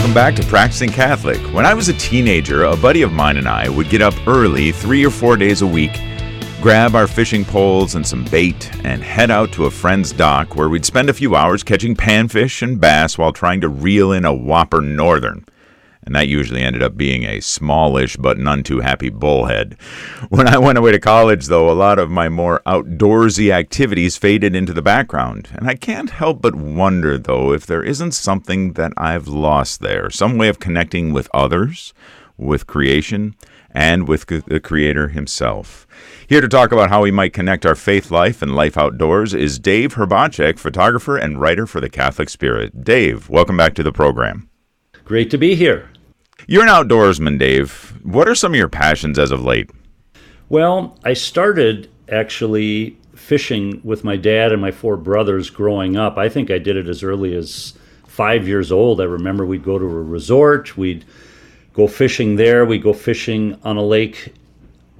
Welcome back to Practicing Catholic. When I was a teenager, a buddy of mine and I would get up early, three or four days a week, grab our fishing poles and some bait, and head out to a friend's dock where we'd spend a few hours catching panfish and bass while trying to reel in a whopper northern and that usually ended up being a smallish but none too happy bullhead. When I went away to college, though, a lot of my more outdoorsy activities faded into the background, and I can't help but wonder, though, if there isn't something that I've lost there, some way of connecting with others, with creation, and with the Creator Himself. Here to talk about how we might connect our faith life and life outdoors is Dave Hrbacek, photographer and writer for the Catholic Spirit. Dave, welcome back to the program. Great to be here. You're an outdoorsman, Dave. What are some of your passions as of late? Well, I started actually fishing with my dad and my four brothers growing up. I think I did it as early as five years old. I remember we'd go to a resort, we'd go fishing there, we'd go fishing on a lake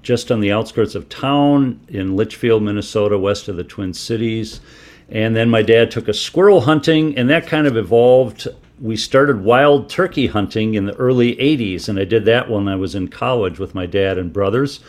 just on the outskirts of town in Litchfield, Minnesota, west of the Twin Cities. And then my dad took us squirrel hunting, and that kind of evolved we started wild turkey hunting in the early 80s, and I did that when I was in college with my dad and brothers.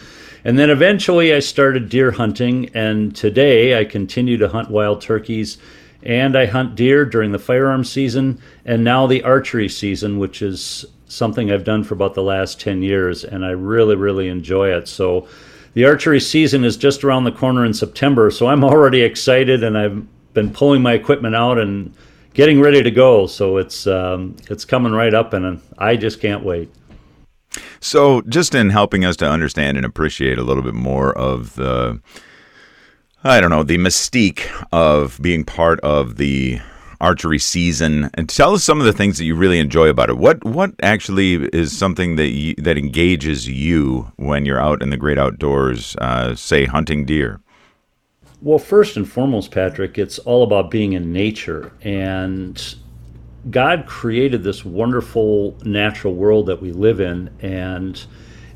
And then eventually I started deer hunting, and today I continue to hunt wild turkeys and I hunt deer during the firearm season and now the archery season, which is something I've done for about the last 10 years, and I really, really enjoy it. So the archery season is just around the corner in September, so I'm already excited and I've been pulling my equipment out and getting ready to go. So it's um, it's coming right up, and I just can't wait. So, just in helping us to understand and appreciate a little bit more of the, I don't know, the mystique of being part of the archery season, and tell us some of the things that you really enjoy about it. What what actually is something that you, that engages you when you're out in the great outdoors, uh, say hunting deer? Well, first and foremost, Patrick, it's all about being in nature. And God created this wonderful natural world that we live in. And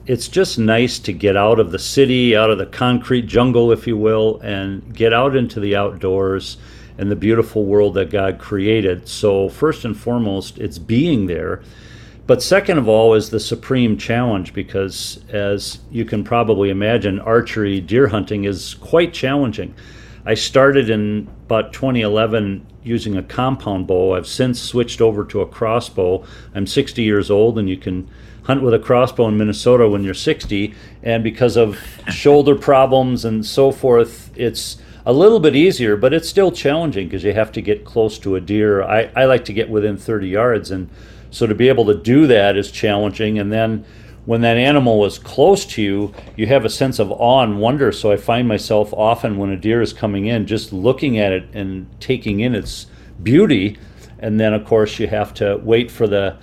it's just nice to get out of the city, out of the concrete jungle, if you will, and get out into the outdoors and the beautiful world that God created. So, first and foremost, it's being there but second of all is the supreme challenge because, as you can probably imagine, archery deer hunting is quite challenging. I started in about 2011 using a compound bow. I've since switched over to a crossbow. I'm 60 years old, and you can hunt with a crossbow in Minnesota when you're 60. And because of shoulder problems and so forth, it's a little bit easier, but it's still challenging because you have to get close to a deer. I, I like to get within 30 yards, and so to be able to do that is challenging. And then when that animal is close to you, you have a sense of awe and wonder. So I find myself often when a deer is coming in, just looking at it and taking in its beauty. And then, of course, you have to wait for the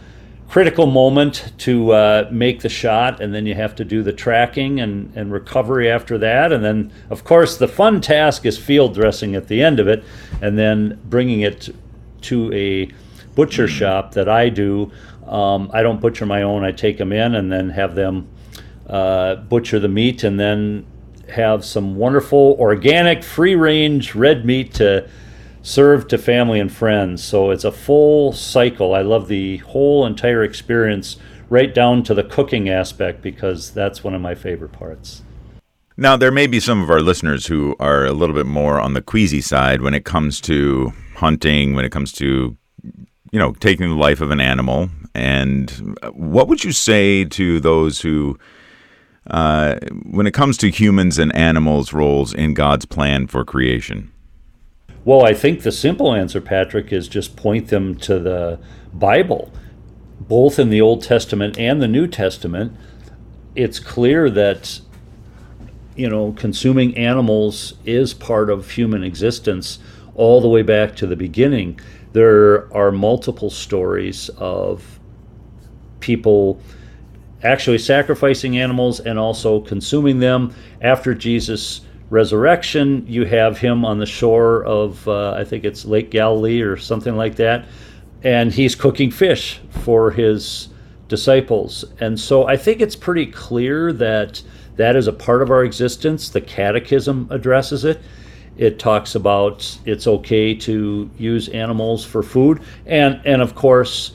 critical moment to uh, make the shot, and then you have to do the tracking and, and recovery after that. And then, of course, the fun task is field dressing at the end of it, and then bringing it to a butcher shop that I do. Um, I don't butcher my own. I take them in and then have them uh, butcher the meat, and then have some wonderful organic, free range red meat to serve to family and friends. So it's a full cycle. I love the whole entire experience, right down to the cooking aspect, because that's one of my favorite parts. Now, there may be some of our listeners who are a little bit more on the queasy side when it comes to hunting, when it comes to you know, taking the life of an animal. And what would you say to those who, uh, when it comes to humans and animals' roles in God's plan for creation? Well, I think the simple answer, Patrick, is just point them to the Bible. Both in the Old Testament and the New Testament, it's clear that you know consuming animals is part of human existence all the way back to the beginning there are multiple stories of people actually sacrificing animals and also consuming them. After Jesus' resurrection, you have him on the shore of, uh, I think it's Lake Galilee or something like that, and he's cooking fish for his disciples. And so I think it's pretty clear that that is a part of our existence. The Catechism addresses it. It talks about it's okay to use animals for food, and and of course,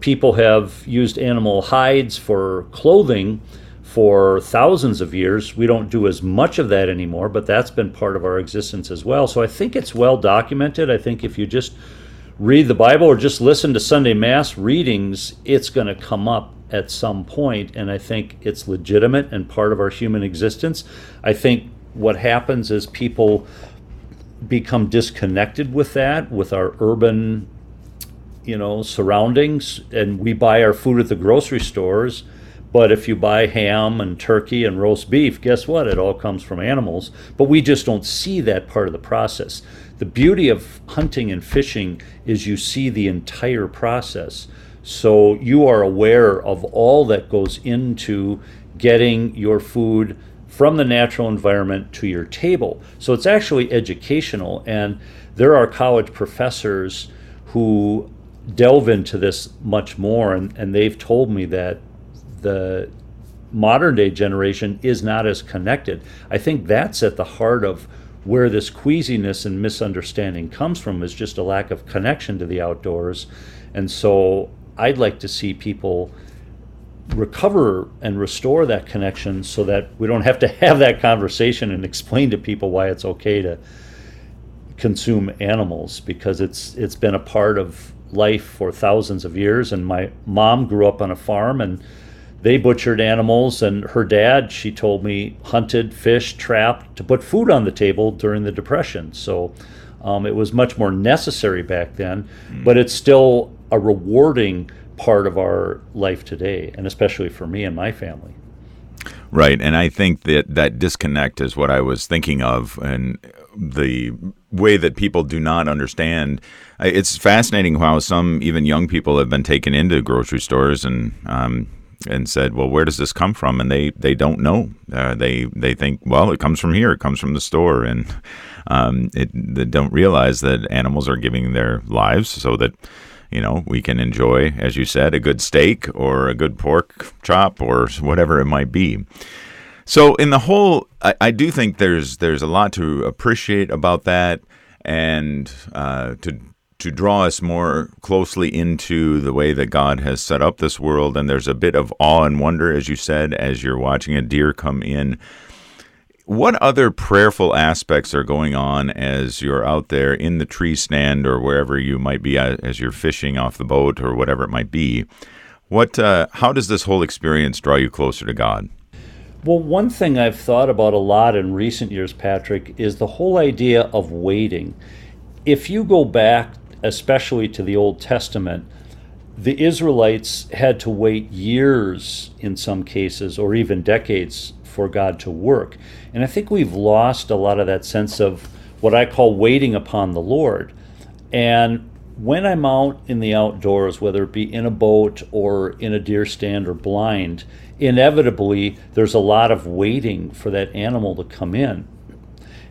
people have used animal hides for clothing for thousands of years. We don't do as much of that anymore, but that's been part of our existence as well. So I think it's well documented. I think if you just read the Bible or just listen to Sunday Mass readings, it's going to come up at some point, and I think it's legitimate and part of our human existence. I think what happens is people become disconnected with that, with our urban, you know, surroundings, and we buy our food at the grocery stores. But if you buy ham and turkey and roast beef, guess what? It all comes from animals. But we just don't see that part of the process. The beauty of hunting and fishing is you see the entire process. So you are aware of all that goes into getting your food from the natural environment to your table. So it's actually educational, and there are college professors who delve into this much more, and, and they've told me that the modern day generation is not as connected. I think that's at the heart of where this queasiness and misunderstanding comes from is just a lack of connection to the outdoors. And so I'd like to see people recover and restore that connection so that we don't have to have that conversation and explain to people why it's okay to consume animals because it's it's been a part of life for thousands of years. And my mom grew up on a farm and they butchered animals. And her dad she told me hunted fish trapped to put food on the table during the depression. So um, it was much more necessary back then mm. but it's still a rewarding part of our life today, and especially for me and my family. Right, and I think that that disconnect is what I was thinking of, and the way that people do not understand. It's fascinating how some even young people have been taken into grocery stores and um, and said, "Well, where does this come from?" And they they don't know. Uh, they they think, "Well, it comes from here. It comes from the store," and um, it, they don't realize that animals are giving their lives so that you know, we can enjoy, as you said, a good steak or a good pork chop or whatever it might be. So, in the whole, I, I do think there's there's a lot to appreciate about that, and uh, to to draw us more closely into the way that God has set up this world. And there's a bit of awe and wonder, as you said, as you're watching a deer come in what other prayerful aspects are going on as you're out there in the tree stand or wherever you might be uh, as you're fishing off the boat or whatever it might be? What, uh, how does this whole experience draw you closer to God? Well, one thing I've thought about a lot in recent years, Patrick, is the whole idea of waiting. If you go back, especially to the Old Testament, the Israelites had to wait years in some cases, or even decades, for God to work. And I think we've lost a lot of that sense of what I call waiting upon the Lord. And when I'm out in the outdoors, whether it be in a boat or in a deer stand or blind, inevitably there's a lot of waiting for that animal to come in.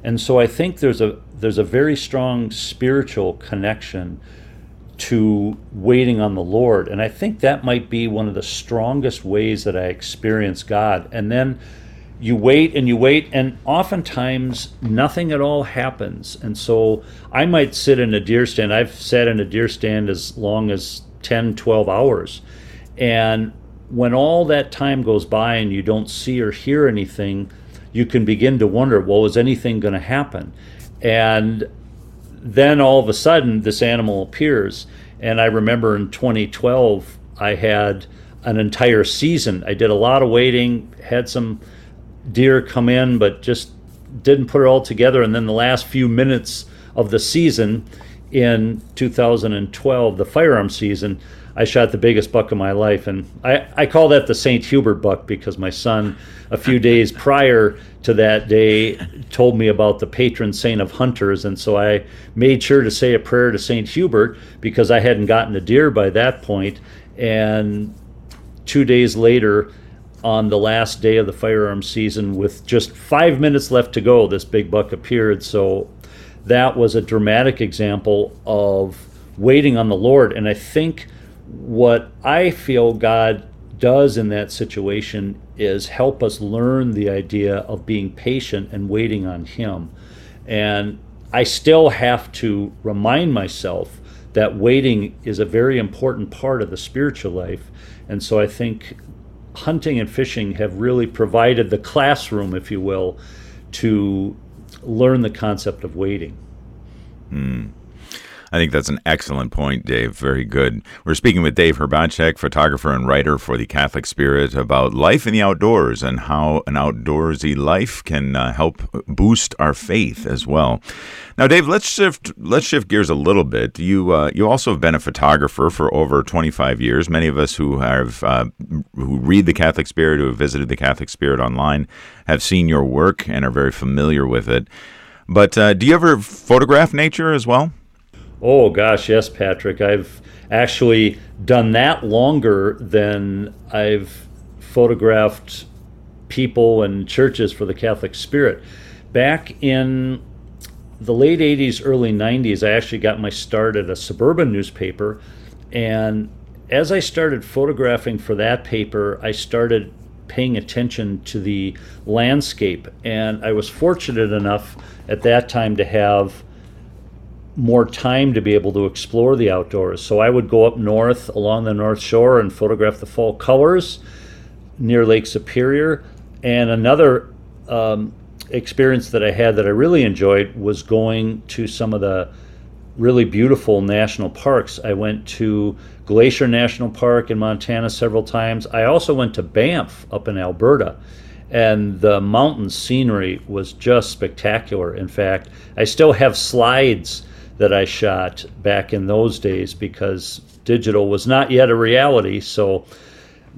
And so I think there's a there's a very strong spiritual connection to waiting on the Lord. And I think that might be one of the strongest ways that I experience God. And then you wait and you wait, and oftentimes nothing at all happens. And so I might sit in a deer stand. I've sat in a deer stand as long as 10, 12 hours. And when all that time goes by and you don't see or hear anything, you can begin to wonder, well, is anything going to happen? And then all of a sudden, this animal appears. And I remember in 2012, I had an entire season. I did a lot of waiting, had some deer come in, but just didn't put it all together. And then the last few minutes of the season in 2012, the firearm season, I shot the biggest buck of my life. And I, I call that the St. Hubert buck because my son, a few days prior to that day, told me about the patron saint of hunters. And so I made sure to say a prayer to St. Hubert because I hadn't gotten a deer by that point. And two days later, on the last day of the firearm season with just five minutes left to go, this big buck appeared. So that was a dramatic example of waiting on the Lord. And I think what I feel God does in that situation is help us learn the idea of being patient and waiting on Him. And I still have to remind myself that waiting is a very important part of the spiritual life. And so I think hunting and fishing have really provided the classroom, if you will, to learn the concept of waiting. Mm. I think that's an excellent point, Dave. Very good. We're speaking with Dave Hrbacek, photographer and writer for the Catholic Spirit, about life in the outdoors and how an outdoorsy life can uh, help boost our faith as well. Now, Dave, let's shift let's shift gears a little bit. You uh, you also have been a photographer for over 25 years. Many of us who have uh, who read the Catholic Spirit, who have visited the Catholic Spirit online, have seen your work and are very familiar with it. But uh, do you ever photograph nature as well? Oh gosh, yes, Patrick. I've actually done that longer than I've photographed people and churches for the Catholic Spirit. Back in the late 80s, early 90s, I actually got my start at a suburban newspaper. And as I started photographing for that paper, I started paying attention to the landscape. And I was fortunate enough at that time to have more time to be able to explore the outdoors. So I would go up north along the North Shore and photograph the fall colors near Lake Superior. And another um, experience that I had that I really enjoyed was going to some of the really beautiful national parks. I went to Glacier National Park in Montana several times. I also went to Banff up in Alberta. And the mountain scenery was just spectacular. In fact, I still have slides that I shot back in those days because digital was not yet a reality. So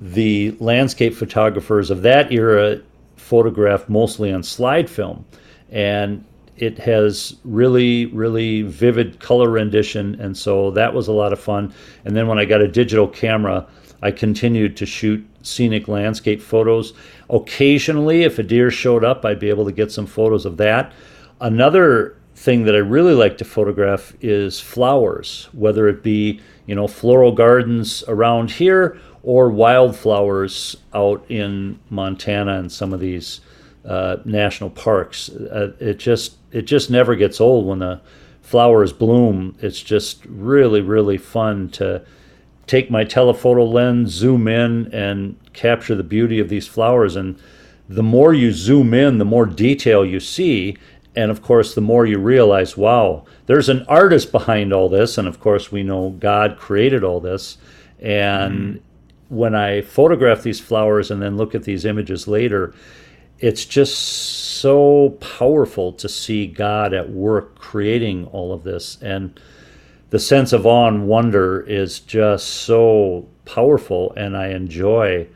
the landscape photographers of that era photographed mostly on slide film. And it has really, really vivid color rendition. And so that was a lot of fun. And then when I got a digital camera, I continued to shoot scenic landscape photos. Occasionally, if a deer showed up, I'd be able to get some photos of that. Another thing that I really like to photograph is flowers, whether it be you know floral gardens around here or wildflowers out in Montana and some of these uh, national parks. Uh, it just it just never gets old when the flowers bloom. It's just really really fun to take my telephoto lens, zoom in, and capture the beauty of these flowers. And the more you zoom in, the more detail you see, and of course, the more you realize, wow, there's an artist behind all this. And of course, we know God created all this. And mm. when I photograph these flowers and then look at these images later, it's just so powerful to see God at work creating all of this. And the sense of awe and wonder is just so powerful. And I enjoy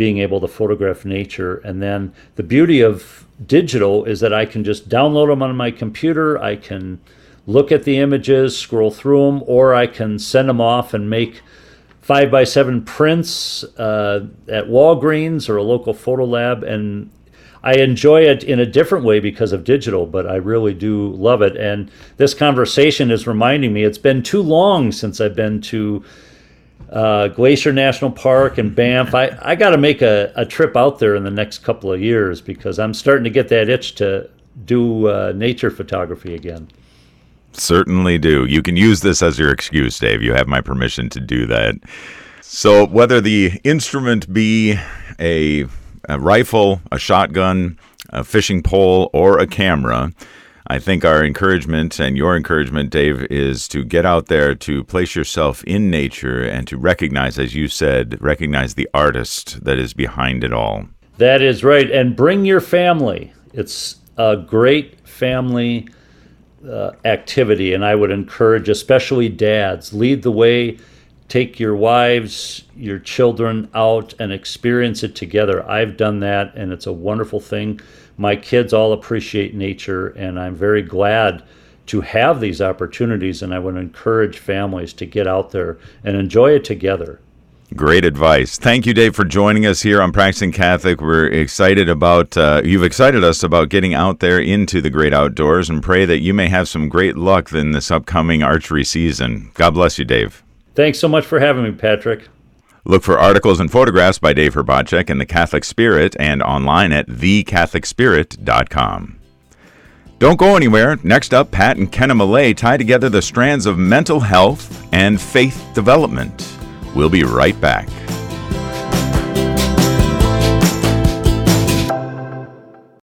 being able to photograph nature. And then the beauty of digital is that I can just download them on my computer. I can look at the images, scroll through them, or I can send them off and make five by seven prints uh, at Walgreens or a local photo lab. And I enjoy it in a different way because of digital, but I really do love it. And this conversation is reminding me it's been too long since I've been to uh, Glacier National Park and Banff. I, I got to make a, a trip out there in the next couple of years because I'm starting to get that itch to do uh, nature photography again. Certainly do. You can use this as your excuse, Dave. You have my permission to do that. So, whether the instrument be a, a rifle, a shotgun, a fishing pole, or a camera, I think our encouragement and your encouragement, Dave, is to get out there, to place yourself in nature, and to recognize, as you said, recognize the artist that is behind it all. That is right. And bring your family. It's a great family uh, activity, and I would encourage, especially dads, lead the way. Take your wives, your children out and experience it together. I've done that, and it's a wonderful thing my kids all appreciate nature, and I'm very glad to have these opportunities. And I would encourage families to get out there and enjoy it together. Great advice. Thank you, Dave, for joining us here on Practicing Catholic. We're excited about, uh, you've excited us about getting out there into the great outdoors and pray that you may have some great luck in this upcoming archery season. God bless you, Dave. Thanks so much for having me, Patrick. Look for articles and photographs by Dave Hrbacek in the Catholic Spirit and online at thecatholicspirit.com. Don't go anywhere. Next up, Pat and Kenna Millea tie together the strands of mental health and faith development. We'll be right back.